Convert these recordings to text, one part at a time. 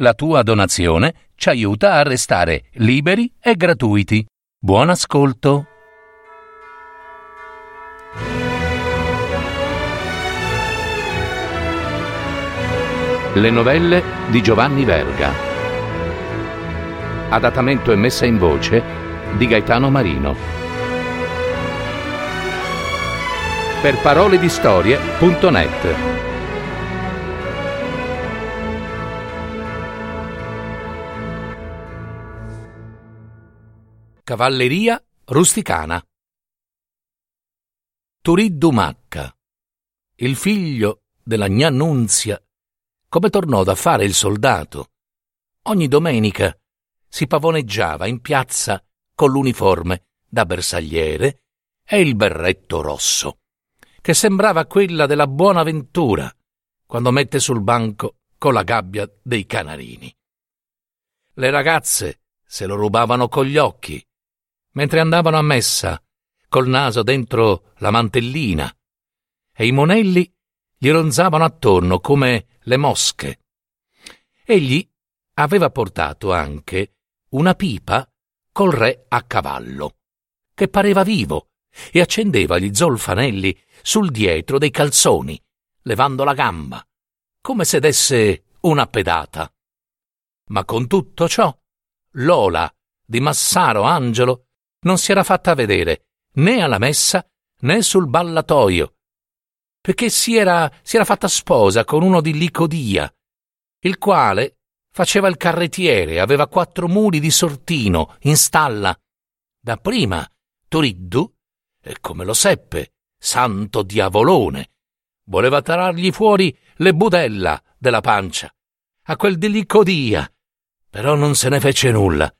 La tua donazione ci aiuta a restare liberi e gratuiti. Buon ascolto. Le novelle di Giovanni Verga. Adattamento e messa in voce di Gaetano Marino. Per parole di storie.net Cavalleria rusticana. Turiddu Macca, il figlio della gnà Nunzia, come tornò da fare il soldato, ogni domenica si pavoneggiava in piazza con l'uniforme da bersagliere e il berretto rosso, che sembrava quella della buona ventura quando mette sul banco con la gabbia dei canarini. Le ragazze se lo rubavano con gli occhi mentre andavano a messa, col naso dentro la mantellina, e i monelli gli ronzavano attorno come le mosche. Egli aveva portato anche una pipa col re a cavallo, che pareva vivo, e accendeva gli zolfanelli sul dietro dei calzoni, levando la gamba, come se desse una pedata. Ma con tutto ciò, Lola di Massaro Angelo non si era fatta vedere né alla messa né sul ballatoio, perché si era, si era fatta sposa con uno di Licodia, il quale faceva il carrettiere aveva quattro muli di sortino in stalla. Dapprima Turiddu, e come lo seppe, santo diavolone, voleva tarargli fuori le budella della pancia, a quel di Licodia, però non se ne fece nulla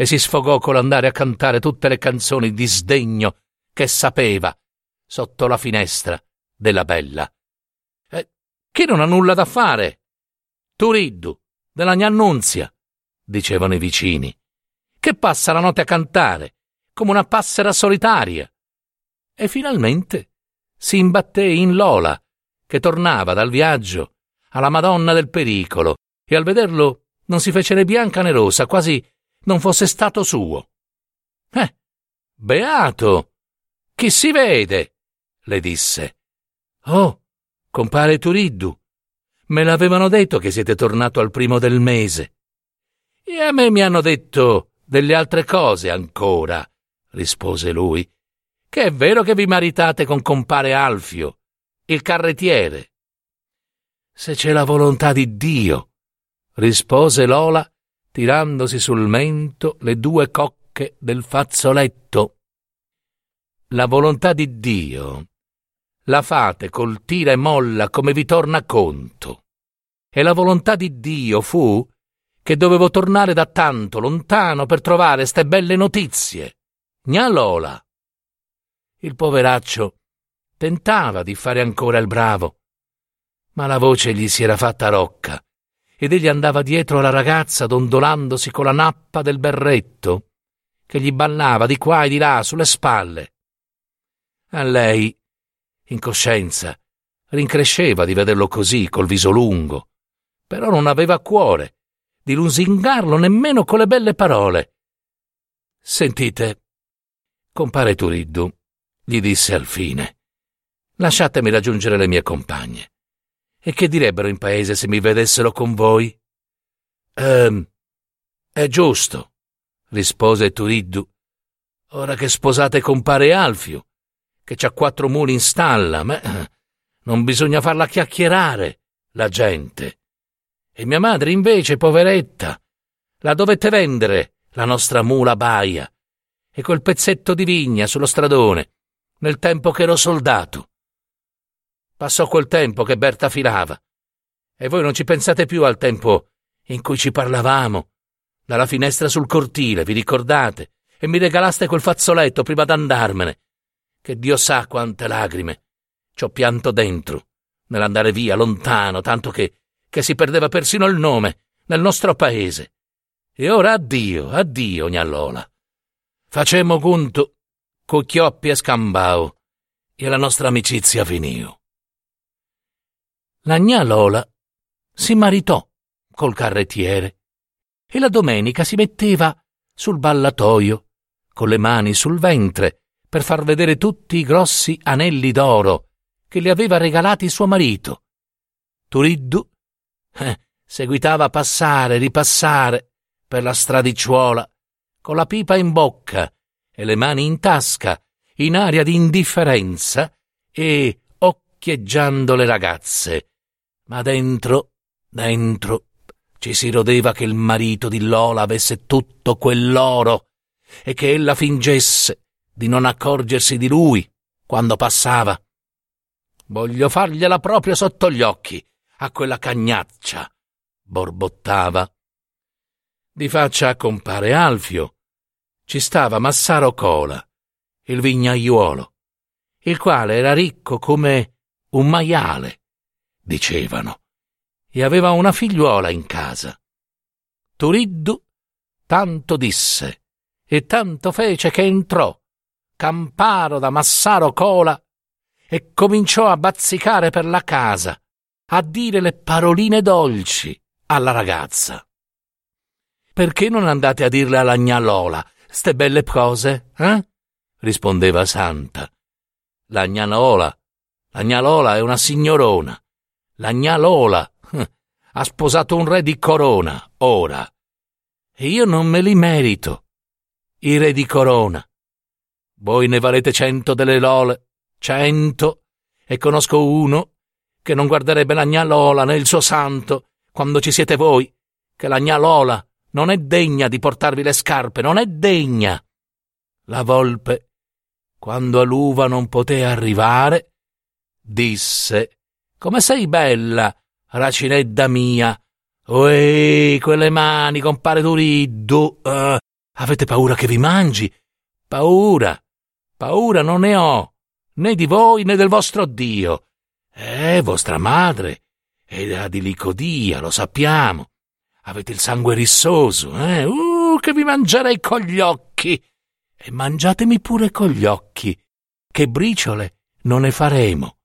e si sfogò con l'andare a cantare tutte le canzoni di sdegno che sapeva sotto la finestra della bella. E chi non ha nulla da fare? Turiddu, della Gnannunzia, dicevano i vicini, che passa la notte a cantare, come una passera solitaria. E finalmente si imbatté in Lola, che tornava dal viaggio alla Madonna del pericolo, e al vederlo non si fece né bianca né rosa, quasi non fosse stato suo. Eh, beato! Chi si vede? le disse. Oh, compare Turiddu, me l'avevano detto che siete tornato al primo del mese. E a me mi hanno detto delle altre cose ancora, rispose lui, che è vero che vi maritate con compare Alfio, il carrettiere. Se c'è la volontà di Dio, rispose Lola tirandosi sul mento le due cocche del fazzoletto. La volontà di Dio la fate col tira e molla come vi torna conto. E la volontà di Dio fu che dovevo tornare da tanto lontano per trovare ste belle notizie. Gna Lola. Il poveraccio tentava di fare ancora il bravo, ma la voce gli si era fatta rocca ed egli andava dietro alla ragazza dondolandosi con la nappa del berretto, che gli ballava di qua e di là sulle spalle. A lei, in coscienza, rincresceva di vederlo così, col viso lungo, però non aveva cuore di lusingarlo nemmeno con le belle parole. Sentite, compare Turiddu, gli disse al fine, lasciatemi raggiungere le mie compagne. E che direbbero in paese se mi vedessero con voi? Ehm, è giusto, rispose Turiddu. Ora che sposate compare Alfio, che c'ha quattro muli in stalla, ma non bisogna farla chiacchierare, la gente. E mia madre invece, poveretta, la dovette vendere, la nostra mula baia, e quel pezzetto di vigna sullo stradone, nel tempo che ero soldato. Passò quel tempo che Berta filava. E voi non ci pensate più al tempo in cui ci parlavamo. Dalla finestra sul cortile, vi ricordate? E mi regalaste quel fazzoletto prima d'andarmene. Che Dio sa quante lagrime ci ho pianto dentro, nell'andare via lontano, tanto che, che si perdeva persino il nome nel nostro paese. E ora addio, addio, gnallola. Facemmo conto co chioppi e scambao, e la nostra amicizia finì. La gnà Lola si maritò col carrettiere e la domenica si metteva sul ballatoio con le mani sul ventre per far vedere tutti i grossi anelli d'oro che le aveva regalati suo marito. Turiddu eh, seguitava a passare e ripassare per la stradicciuola con la pipa in bocca e le mani in tasca, in aria di indifferenza e occhieggiando le ragazze. Ma dentro, dentro, ci si rodeva che il marito di Lola avesse tutto quell'oro e che ella fingesse di non accorgersi di lui quando passava. Voglio fargliela proprio sotto gli occhi a quella cagnaccia, borbottava. Di faccia a compare Alfio ci stava Massaro Cola, il vignaiuolo, il quale era ricco come un maiale, dicevano, e aveva una figliuola in casa. Turiddu tanto disse e tanto fece che entrò, camparo da Massaro Cola, e cominciò a bazzicare per la casa, a dire le paroline dolci alla ragazza. Perché non andate a dirle alla gnà Lola ste belle cose, eh? rispondeva Santa. La gnà Lola, la gnà Lola è una signorona. La gnà Lola eh, ha sposato un re di corona, ora. E io non me li merito, i re di corona. Voi ne valete cento delle Lole, cento, e conosco uno che non guarderebbe la gnà Lola né il suo santo quando ci siete voi, che la gnà Lola non è degna di portarvi le scarpe, non è degna. La volpe, quando a l'uva non poté arrivare, disse Come sei bella, racinedda mia. Uè, quelle mani, compare Turiddu. Uh, avete paura che vi mangi? Paura, paura non ne ho, né di voi né del vostro Dio. Eh, vostra madre è da di Licodia, lo sappiamo. Avete il sangue rissoso, eh? Uh, che vi mangerei con gli occhi. E mangiatemi pure con gli occhi, che briciole non ne faremo.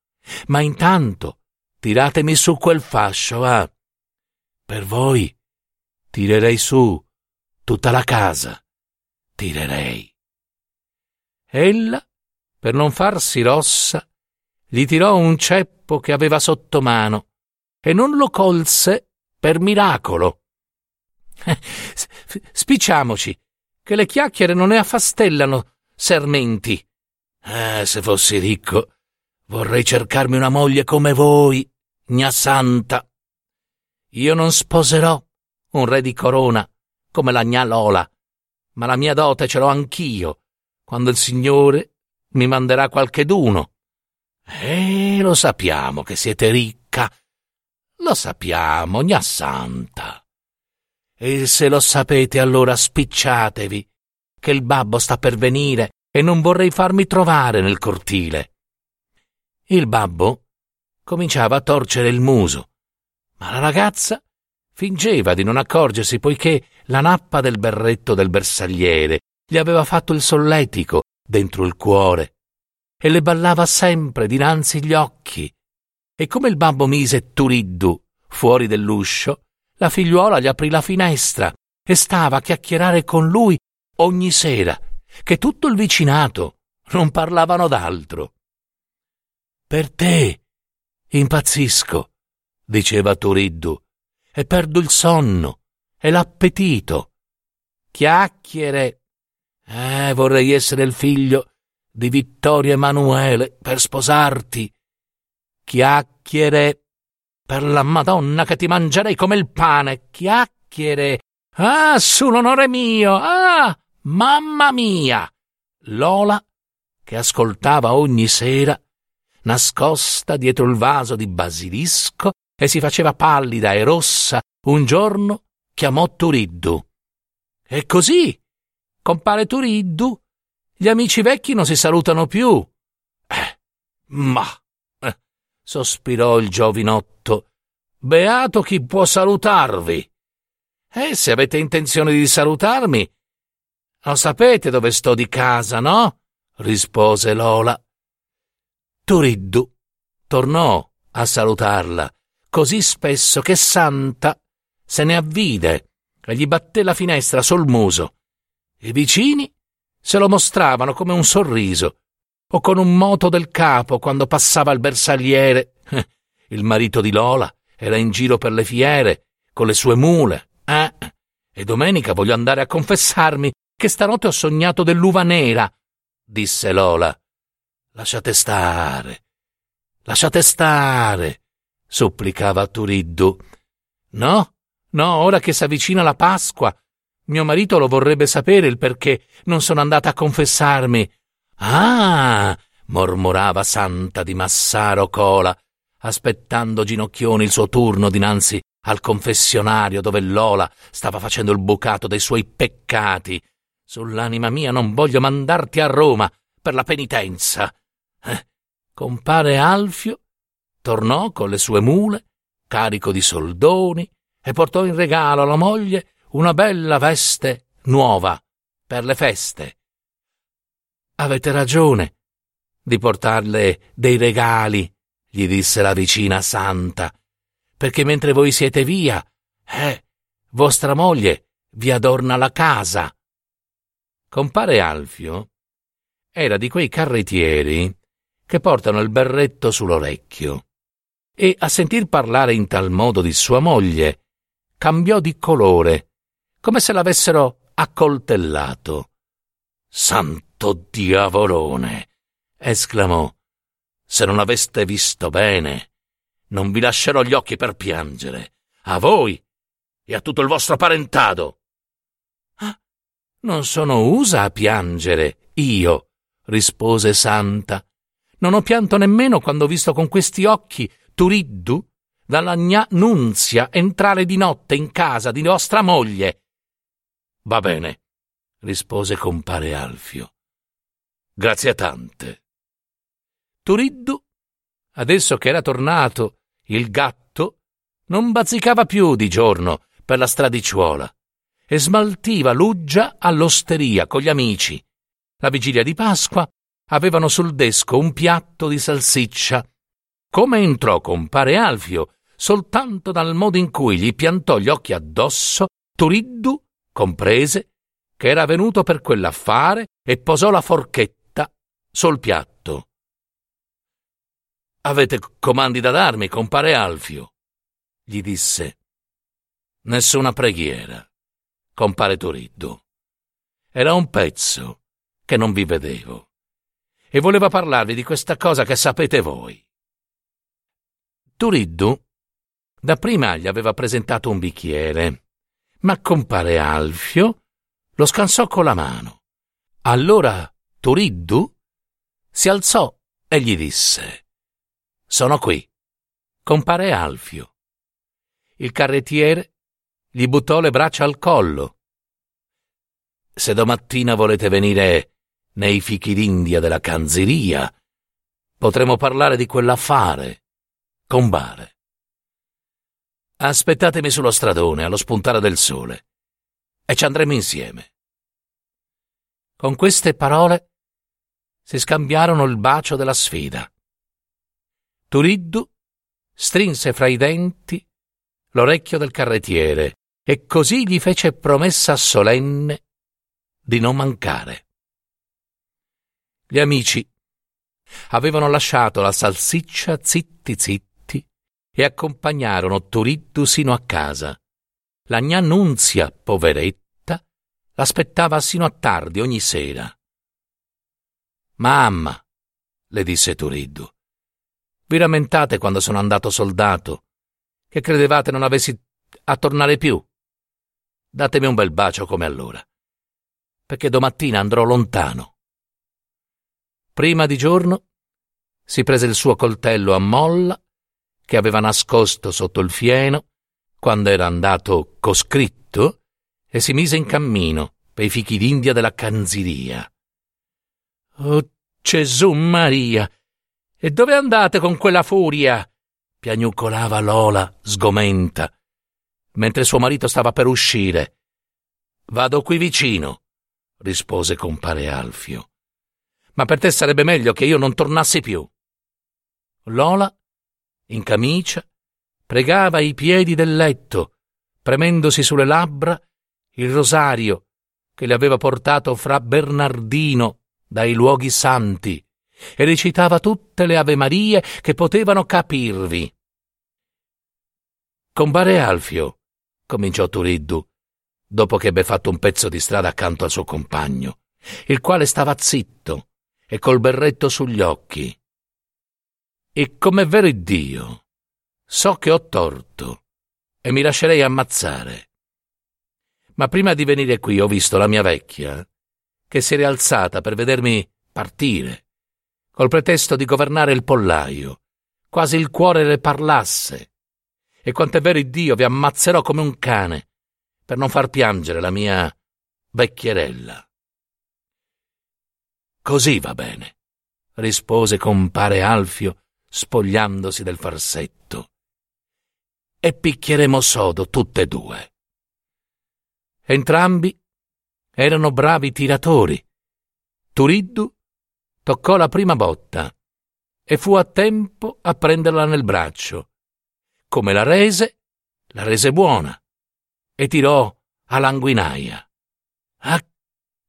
Ma intanto tiratemi su quel fascio, ah. Per voi tirerei su tutta la casa. Tirerei. Ella, per non farsi rossa, gli tirò un ceppo che aveva sotto mano e non lo colse per miracolo. Spicciamoci, che le chiacchiere non ne affastellano sermenti. Eh, se fossi ricco, vorrei cercarmi una moglie come voi, gna santa. Io non sposerò un re di corona come la gna Lola, ma la mia dote ce l'ho anch'io, quando il Signore mi manderà qualcheduno. Eh, lo sappiamo che siete ricca. Lo sappiamo, gna santa. E se lo sapete allora spicciatevi, che il babbo sta per venire e non vorrei farmi trovare nel cortile. Il babbo cominciava a torcere il muso, ma la ragazza fingeva di non accorgersi poiché la nappa del berretto del bersagliere gli aveva fatto il solletico dentro il cuore e le ballava sempre dinanzi gli occhi. E come il babbo mise Turiddu fuori dell'uscio, la figliuola gli aprì la finestra e stava a chiacchierare con lui ogni sera, che tutto il vicinato non parlavano d'altro. Per te impazzisco, diceva Turiddu, e perdo il sonno e l'appetito. Chiacchiere. Eh, vorrei essere il figlio di Vittorio Emanuele per sposarti. Chiacchiere per la Madonna che ti mangerei come il pane, chiacchiere. Ah, sull'onore mio. Ah, mamma mia. Lola, che ascoltava ogni sera, nascosta dietro il vaso di basilisco e si faceva pallida e rossa, un giorno chiamò Turiddu. E così, compare Turiddu, gli amici vecchi non si salutano più. Eh, ma sospirò il giovinotto. Beato chi può salutarvi. E se avete intenzione di salutarmi, lo sapete dove sto di casa, no? rispose Lola. Turiddu tornò a salutarla così spesso che Santa se ne avvide e gli batté la finestra sul muso. I vicini se lo mostravano come un sorriso o con un moto del capo quando passava il bersagliere. Il marito di Lola era in giro per le fiere con le sue mule. Eh? E domenica voglio andare a confessarmi che stanotte ho sognato dell'uva nera, disse Lola. Lasciate stare, lasciate stare, supplicava Turiddu. No, no, ora che s'avvicina la Pasqua, mio marito lo vorrebbe sapere il perché non sono andata a confessarmi. Ah, mormorava Santa di Massaro Cola, aspettando ginocchioni il suo turno dinanzi al confessionario dove Lola stava facendo il bucato dei suoi peccati. Sull'anima mia non voglio mandarti a Roma per la penitenza. Eh, compare Alfio tornò con le sue mule, carico di soldoni, e portò in regalo alla moglie una bella veste nuova per le feste. Avete ragione di portarle dei regali, gli disse la vicina santa perché mentre voi siete via, eh, vostra moglie vi adorna la casa. Compare Alfio era di quei carrettieri che portano il berretto sull'orecchio e a sentir parlare in tal modo di sua moglie cambiò di colore, come se l'avessero accoltellato. Santo diavolone! esclamò. Se non aveste visto bene, non vi lascerò gli occhi per piangere, a voi e a tutto il vostro parentado. Ah, non sono usa a piangere, io, rispose Santa. Non ho pianto nemmeno quando ho visto con questi occhi Turiddu dalla gnà Nunzia entrare di notte in casa di vostra moglie. Va bene, rispose compare Alfio. Grazie tante. Turiddu, adesso che era tornato il gatto non bazzicava più di giorno per la stradicciuola e smaltiva l'uggia all'osteria con gli amici. La vigilia di Pasqua avevano sul desco un piatto di salsiccia. Come entrò compare Alfio, soltanto dal modo in cui gli piantò gli occhi addosso, Turiddu comprese che era venuto per quell'affare e posò la forchetta sul piatto. Avete comandi da darmi, compare Alfio, gli disse. Nessuna preghiera, compare Turiddu. Era un pezzo che non vi vedevo e voleva parlarvi di questa cosa che sapete voi. Turiddu dapprima gli aveva presentato un bicchiere, ma compare Alfio lo scansò con la mano. Allora Turiddu si alzò e gli disse sono qui. Compare Alfio. Il carrettiere gli buttò le braccia al collo. Se domattina volete venire nei fichi d'India della canziria, potremo parlare di quell'affare. Combare. Aspettatemi sullo stradone allo spuntare del sole e ci andremo insieme. Con queste parole si scambiarono il bacio della sfida. Turiddu strinse fra i denti l'orecchio del carrettiere e così gli fece promessa solenne di non mancare. Gli amici avevano lasciato la salsiccia zitti zitti e accompagnarono Turiddu sino a casa. La gnà Nunzia, poveretta, l'aspettava sino a tardi ogni sera. Mamma, le disse Turiddu, vi rammentate quando sono andato soldato, che credevate non avessi a tornare più? Datemi un bel bacio come allora, perché domattina andrò lontano. Prima di giorno si prese il suo coltello a molla, che aveva nascosto sotto il fieno, quando era andato coscritto, e si mise in cammino per i fichi d'India della Canziria. Oh Gesù Maria! E dove andate con quella furia? piagnucolava Lola, sgomenta, mentre suo marito stava per uscire. Vado qui vicino, rispose compare Alfio. Ma per te sarebbe meglio che io non tornassi più. Lola, in camicia, pregava ai piedi del letto, premendosi sulle labbra il rosario che le aveva portato fra Bernardino dai luoghi santi e recitava tutte le Ave Marie che potevano capirvi. Compare Alfio, cominciò Turiddu, dopo che ebbe fatto un pezzo di strada accanto al suo compagno, il quale stava zitto e col berretto sugli occhi. E come vero Dio, so che ho torto e mi lascerei ammazzare. Ma prima di venire qui ho visto la mia vecchia, che si è rialzata per vedermi partire, col pretesto di governare il pollaio, quasi il cuore le parlasse. E quanto è vero Dio, vi ammazzerò come un cane, per non far piangere la mia vecchierella. Così va bene, rispose compare Alfio, spogliandosi del farsetto. E picchieremo sodo tutte e due. Entrambi erano bravi tiratori. Turiddu toccò la prima botta e fu a tempo a prenderla nel braccio. Come la rese, la rese buona e tirò a languinaia. Ah,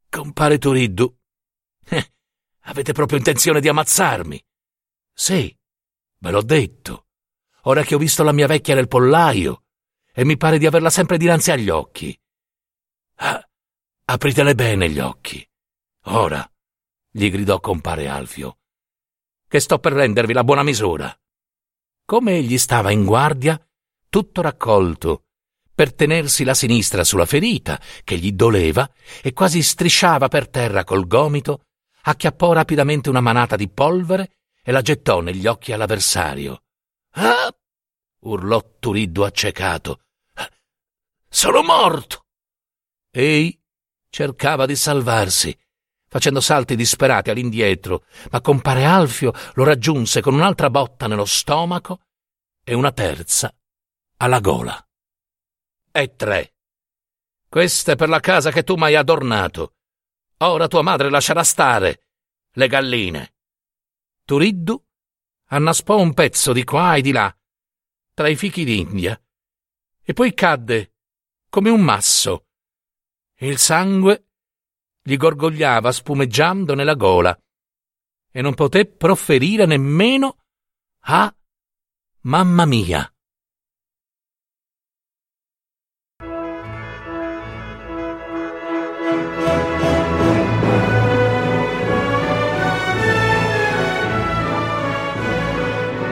compare Turiddu, eh, avete proprio intenzione di ammazzarmi? Sì, ve l'ho detto. Ora che ho visto la mia vecchia nel pollaio e mi pare di averla sempre dinanzi agli occhi. Ah, Apritele bene gli occhi. Ora, gli gridò compare Alfio, che sto per rendervi la buona misura. Come egli stava in guardia, tutto raccolto, per tenersi la sinistra sulla ferita, che gli doleva, e quasi strisciava per terra col gomito, acchiappò rapidamente una manata di polvere e la gettò negli occhi all'avversario. Ah! urlò Turiddu accecato. Sono morto! Ei cercava di salvarsi, facendo salti disperati all'indietro, ma compare Alfio lo raggiunse con un'altra botta nello stomaco e una terza alla gola. E tre. Questa è per la casa che tu m'hai adornato. Ora tua madre lascerà stare le galline. Turiddu annaspò un pezzo di qua e di là, tra i fichi d'India, e poi cadde come un masso il sangue gli gorgogliava spumeggiando nella gola e non poté profferire nemmeno a mamma mia.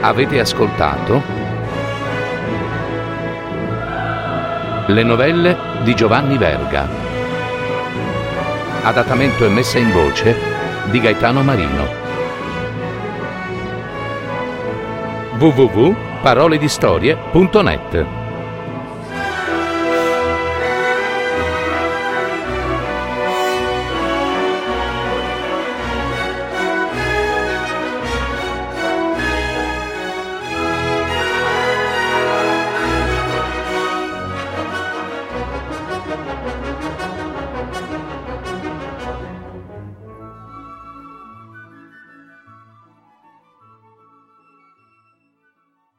Avete ascoltato le novelle di Giovanni Verga adattamento e messa in voce di Gaetano Marino. www.paroledistorie.net